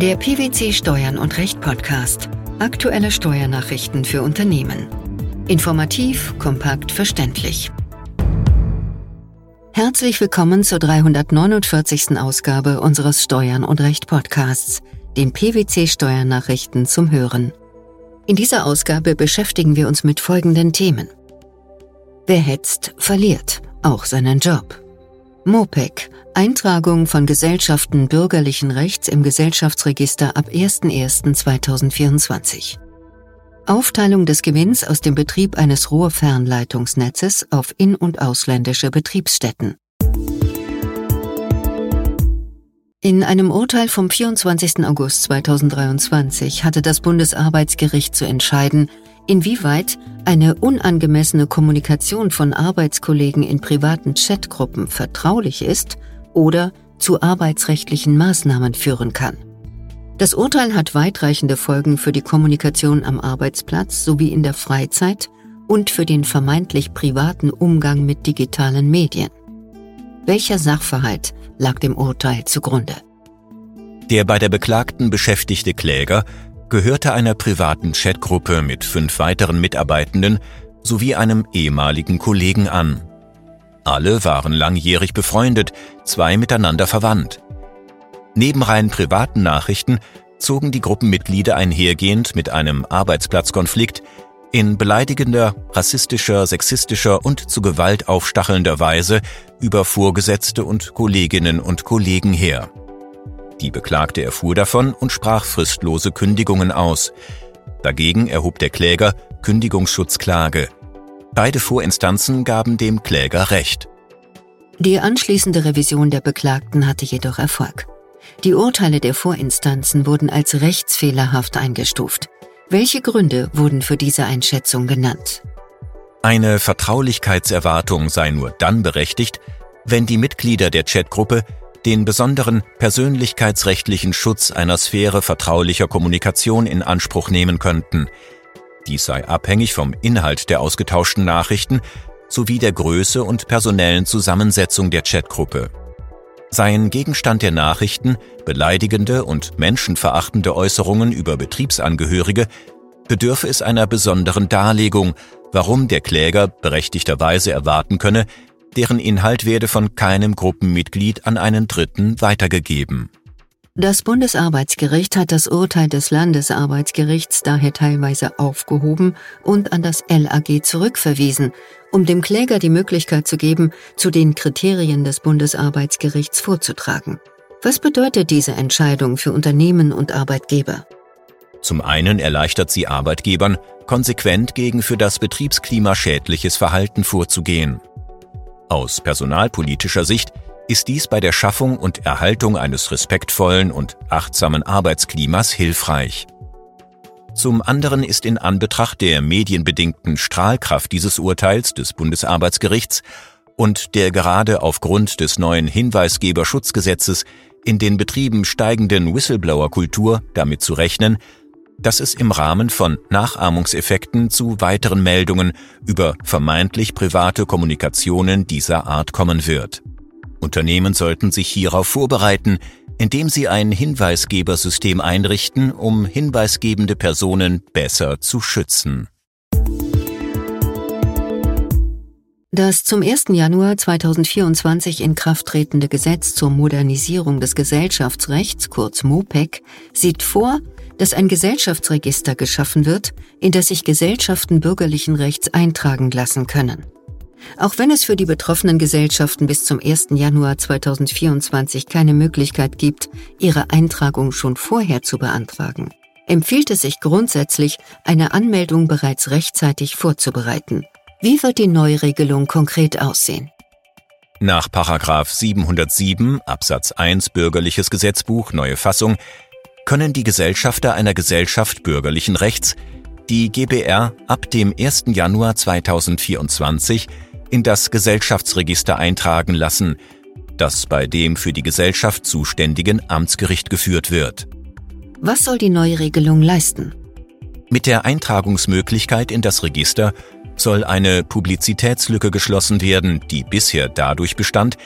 Der PwC Steuern und Recht Podcast. Aktuelle Steuernachrichten für Unternehmen. Informativ, kompakt, verständlich. Herzlich willkommen zur 349. Ausgabe unseres Steuern und Recht Podcasts, den PwC Steuernachrichten zum Hören. In dieser Ausgabe beschäftigen wir uns mit folgenden Themen. Wer hetzt, verliert auch seinen Job. MOPEC, Eintragung von Gesellschaften bürgerlichen Rechts im Gesellschaftsregister ab 01.01.2024. Aufteilung des Gewinns aus dem Betrieb eines Rohrfernleitungsnetzes auf in- und ausländische Betriebsstätten. In einem Urteil vom 24. August 2023 hatte das Bundesarbeitsgericht zu entscheiden, inwieweit eine unangemessene Kommunikation von Arbeitskollegen in privaten Chatgruppen vertraulich ist oder zu arbeitsrechtlichen Maßnahmen führen kann. Das Urteil hat weitreichende Folgen für die Kommunikation am Arbeitsplatz sowie in der Freizeit und für den vermeintlich privaten Umgang mit digitalen Medien. Welcher Sachverhalt lag dem Urteil zugrunde? Der bei der Beklagten beschäftigte Kläger gehörte einer privaten Chatgruppe mit fünf weiteren Mitarbeitenden sowie einem ehemaligen Kollegen an. Alle waren langjährig befreundet, zwei miteinander verwandt. Neben rein privaten Nachrichten zogen die Gruppenmitglieder einhergehend mit einem Arbeitsplatzkonflikt in beleidigender, rassistischer, sexistischer und zu Gewalt aufstachelnder Weise über Vorgesetzte und Kolleginnen und Kollegen her. Die Beklagte erfuhr davon und sprach fristlose Kündigungen aus. Dagegen erhob der Kläger Kündigungsschutzklage. Beide Vorinstanzen gaben dem Kläger Recht. Die anschließende Revision der Beklagten hatte jedoch Erfolg. Die Urteile der Vorinstanzen wurden als rechtsfehlerhaft eingestuft. Welche Gründe wurden für diese Einschätzung genannt? Eine Vertraulichkeitserwartung sei nur dann berechtigt, wenn die Mitglieder der Chatgruppe den besonderen persönlichkeitsrechtlichen Schutz einer Sphäre vertraulicher Kommunikation in Anspruch nehmen könnten. Dies sei abhängig vom Inhalt der ausgetauschten Nachrichten sowie der Größe und personellen Zusammensetzung der Chatgruppe. Seien Gegenstand der Nachrichten beleidigende und menschenverachtende Äußerungen über Betriebsangehörige, bedürfe es einer besonderen Darlegung, warum der Kläger berechtigterweise erwarten könne, deren Inhalt werde von keinem Gruppenmitglied an einen Dritten weitergegeben. Das Bundesarbeitsgericht hat das Urteil des Landesarbeitsgerichts daher teilweise aufgehoben und an das LAG zurückverwiesen, um dem Kläger die Möglichkeit zu geben, zu den Kriterien des Bundesarbeitsgerichts vorzutragen. Was bedeutet diese Entscheidung für Unternehmen und Arbeitgeber? Zum einen erleichtert sie Arbeitgebern, konsequent gegen für das Betriebsklima schädliches Verhalten vorzugehen. Aus personalpolitischer Sicht ist dies bei der Schaffung und Erhaltung eines respektvollen und achtsamen Arbeitsklimas hilfreich. Zum anderen ist in Anbetracht der medienbedingten Strahlkraft dieses Urteils des Bundesarbeitsgerichts und der gerade aufgrund des neuen Hinweisgeberschutzgesetzes in den Betrieben steigenden Whistleblower-Kultur damit zu rechnen, dass es im Rahmen von Nachahmungseffekten zu weiteren Meldungen über vermeintlich private Kommunikationen dieser Art kommen wird. Unternehmen sollten sich hierauf vorbereiten, indem sie ein Hinweisgebersystem einrichten, um hinweisgebende Personen besser zu schützen. Das zum 1. Januar 2024 in Kraft tretende Gesetz zur Modernisierung des Gesellschaftsrechts, kurz MOPEC, sieht vor, dass ein Gesellschaftsregister geschaffen wird, in das sich Gesellschaften bürgerlichen Rechts eintragen lassen können. Auch wenn es für die betroffenen Gesellschaften bis zum 1. Januar 2024 keine Möglichkeit gibt, ihre Eintragung schon vorher zu beantragen, empfiehlt es sich grundsätzlich, eine Anmeldung bereits rechtzeitig vorzubereiten. Wie wird die Neuregelung konkret aussehen? Nach 707 Absatz 1 Bürgerliches Gesetzbuch Neue Fassung können die Gesellschafter einer Gesellschaft bürgerlichen Rechts die GBR ab dem 1. Januar 2024 in das Gesellschaftsregister eintragen lassen, das bei dem für die Gesellschaft zuständigen Amtsgericht geführt wird. Was soll die neue Regelung leisten? Mit der Eintragungsmöglichkeit in das Register soll eine Publizitätslücke geschlossen werden, die bisher dadurch bestand,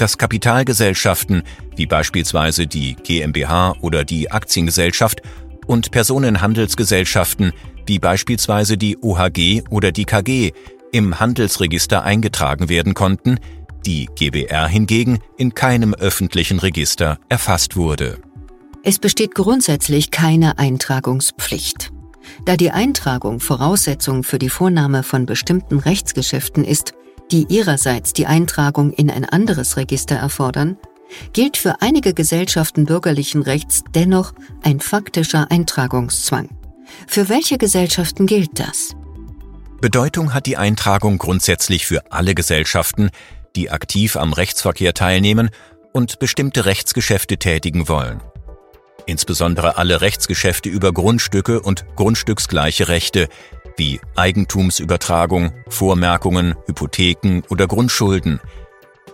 dass Kapitalgesellschaften wie beispielsweise die GmbH oder die Aktiengesellschaft und Personenhandelsgesellschaften wie beispielsweise die OHG oder die KG im Handelsregister eingetragen werden konnten, die GBR hingegen in keinem öffentlichen Register erfasst wurde. Es besteht grundsätzlich keine Eintragungspflicht. Da die Eintragung Voraussetzung für die Vornahme von bestimmten Rechtsgeschäften ist, die ihrerseits die Eintragung in ein anderes Register erfordern, gilt für einige Gesellschaften bürgerlichen Rechts dennoch ein faktischer Eintragungszwang. Für welche Gesellschaften gilt das? Bedeutung hat die Eintragung grundsätzlich für alle Gesellschaften, die aktiv am Rechtsverkehr teilnehmen und bestimmte Rechtsgeschäfte tätigen wollen. Insbesondere alle Rechtsgeschäfte über Grundstücke und grundstücksgleiche Rechte wie Eigentumsübertragung, Vormerkungen, Hypotheken oder Grundschulden,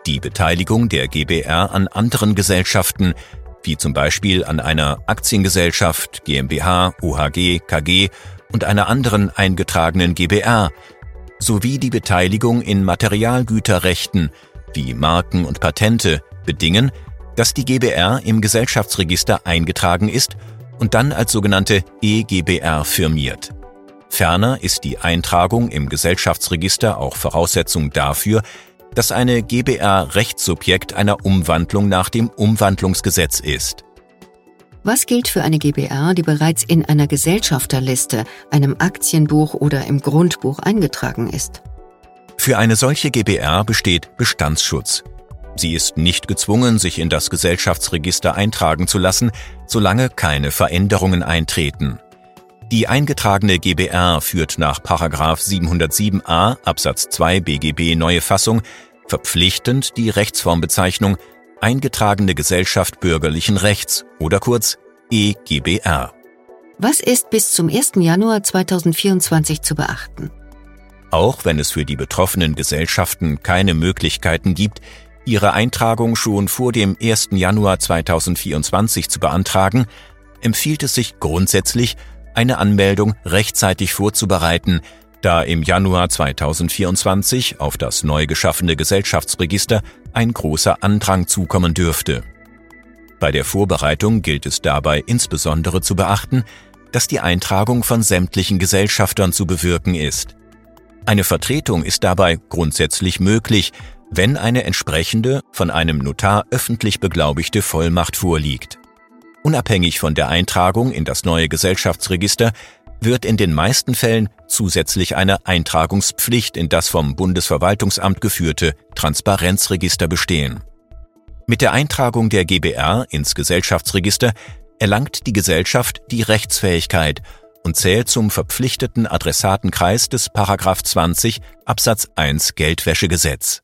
die Beteiligung der GBR an anderen Gesellschaften, wie zum Beispiel an einer Aktiengesellschaft, GmbH, OHG, KG und einer anderen eingetragenen GBR, sowie die Beteiligung in Materialgüterrechten wie Marken und Patente bedingen, dass die GBR im Gesellschaftsregister eingetragen ist und dann als sogenannte EGBR firmiert. Ferner ist die Eintragung im Gesellschaftsregister auch Voraussetzung dafür, dass eine GBR Rechtssubjekt einer Umwandlung nach dem Umwandlungsgesetz ist. Was gilt für eine GBR, die bereits in einer Gesellschafterliste, einem Aktienbuch oder im Grundbuch eingetragen ist? Für eine solche GBR besteht Bestandsschutz. Sie ist nicht gezwungen, sich in das Gesellschaftsregister eintragen zu lassen, solange keine Veränderungen eintreten. Die eingetragene GBR führt nach 707a Absatz 2 BGB neue Fassung verpflichtend die Rechtsformbezeichnung eingetragene Gesellschaft bürgerlichen Rechts oder kurz EGBR. Was ist bis zum 1. Januar 2024 zu beachten? Auch wenn es für die betroffenen Gesellschaften keine Möglichkeiten gibt, ihre Eintragung schon vor dem 1. Januar 2024 zu beantragen, empfiehlt es sich grundsätzlich, eine Anmeldung rechtzeitig vorzubereiten, da im Januar 2024 auf das neu geschaffene Gesellschaftsregister ein großer Andrang zukommen dürfte. Bei der Vorbereitung gilt es dabei insbesondere zu beachten, dass die Eintragung von sämtlichen Gesellschaftern zu bewirken ist. Eine Vertretung ist dabei grundsätzlich möglich, wenn eine entsprechende, von einem Notar öffentlich beglaubigte Vollmacht vorliegt. Unabhängig von der Eintragung in das neue Gesellschaftsregister wird in den meisten Fällen zusätzlich eine Eintragungspflicht in das vom Bundesverwaltungsamt geführte Transparenzregister bestehen. Mit der Eintragung der GBR ins Gesellschaftsregister erlangt die Gesellschaft die Rechtsfähigkeit und zählt zum verpflichteten Adressatenkreis des 20 Absatz 1 Geldwäschegesetz.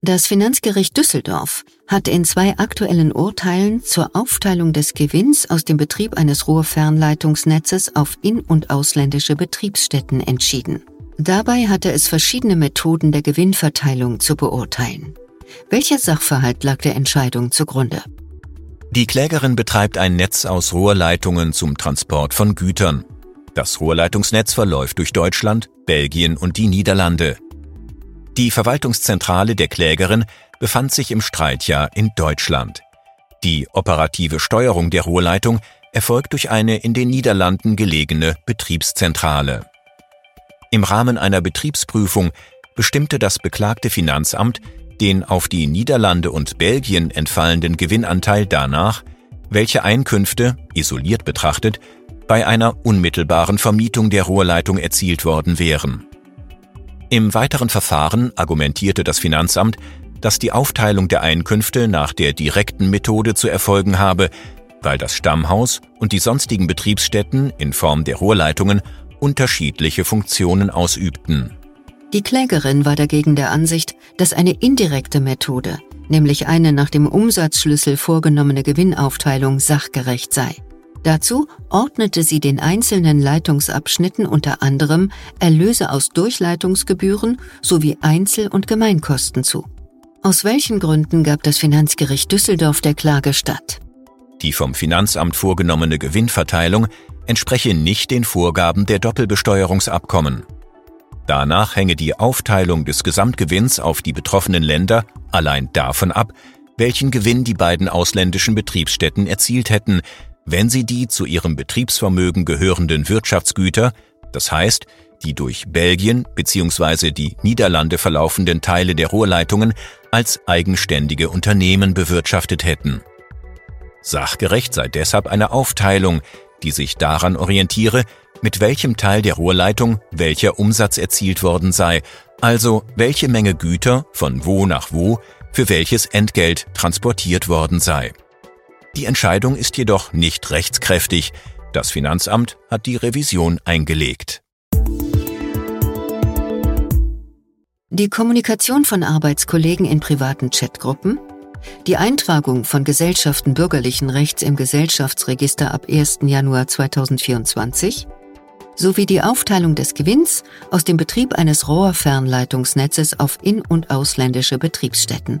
Das Finanzgericht Düsseldorf hat in zwei aktuellen Urteilen zur Aufteilung des Gewinns aus dem Betrieb eines Rohrfernleitungsnetzes auf in- und ausländische Betriebsstätten entschieden. Dabei hatte es verschiedene Methoden der Gewinnverteilung zu beurteilen. Welcher Sachverhalt lag der Entscheidung zugrunde? Die Klägerin betreibt ein Netz aus Rohrleitungen zum Transport von Gütern. Das Rohrleitungsnetz verläuft durch Deutschland, Belgien und die Niederlande. Die Verwaltungszentrale der Klägerin befand sich im Streitjahr in Deutschland. Die operative Steuerung der Rohrleitung erfolgt durch eine in den Niederlanden gelegene Betriebszentrale. Im Rahmen einer Betriebsprüfung bestimmte das beklagte Finanzamt den auf die Niederlande und Belgien entfallenden Gewinnanteil danach, welche Einkünfte, isoliert betrachtet, bei einer unmittelbaren Vermietung der Rohrleitung erzielt worden wären. Im weiteren Verfahren argumentierte das Finanzamt, dass die Aufteilung der Einkünfte nach der direkten Methode zu erfolgen habe, weil das Stammhaus und die sonstigen Betriebsstätten in Form der Rohrleitungen unterschiedliche Funktionen ausübten. Die Klägerin war dagegen der Ansicht, dass eine indirekte Methode, nämlich eine nach dem Umsatzschlüssel vorgenommene Gewinnaufteilung, sachgerecht sei. Dazu ordnete sie den einzelnen Leitungsabschnitten unter anderem Erlöse aus Durchleitungsgebühren sowie Einzel- und Gemeinkosten zu. Aus welchen Gründen gab das Finanzgericht Düsseldorf der Klage statt? Die vom Finanzamt vorgenommene Gewinnverteilung entspreche nicht den Vorgaben der Doppelbesteuerungsabkommen. Danach hänge die Aufteilung des Gesamtgewinns auf die betroffenen Länder allein davon ab, welchen Gewinn die beiden ausländischen Betriebsstätten erzielt hätten, wenn sie die zu ihrem Betriebsvermögen gehörenden Wirtschaftsgüter, das heißt die durch Belgien bzw. die Niederlande verlaufenden Teile der Rohrleitungen, als eigenständige Unternehmen bewirtschaftet hätten. Sachgerecht sei deshalb eine Aufteilung, die sich daran orientiere, mit welchem Teil der Rohrleitung welcher Umsatz erzielt worden sei, also welche Menge Güter von wo nach wo für welches Entgelt transportiert worden sei. Die Entscheidung ist jedoch nicht rechtskräftig. Das Finanzamt hat die Revision eingelegt. Die Kommunikation von Arbeitskollegen in privaten Chatgruppen, die Eintragung von Gesellschaften bürgerlichen Rechts im Gesellschaftsregister ab 1. Januar 2024 sowie die Aufteilung des Gewinns aus dem Betrieb eines Rohrfernleitungsnetzes auf in- und ausländische Betriebsstätten.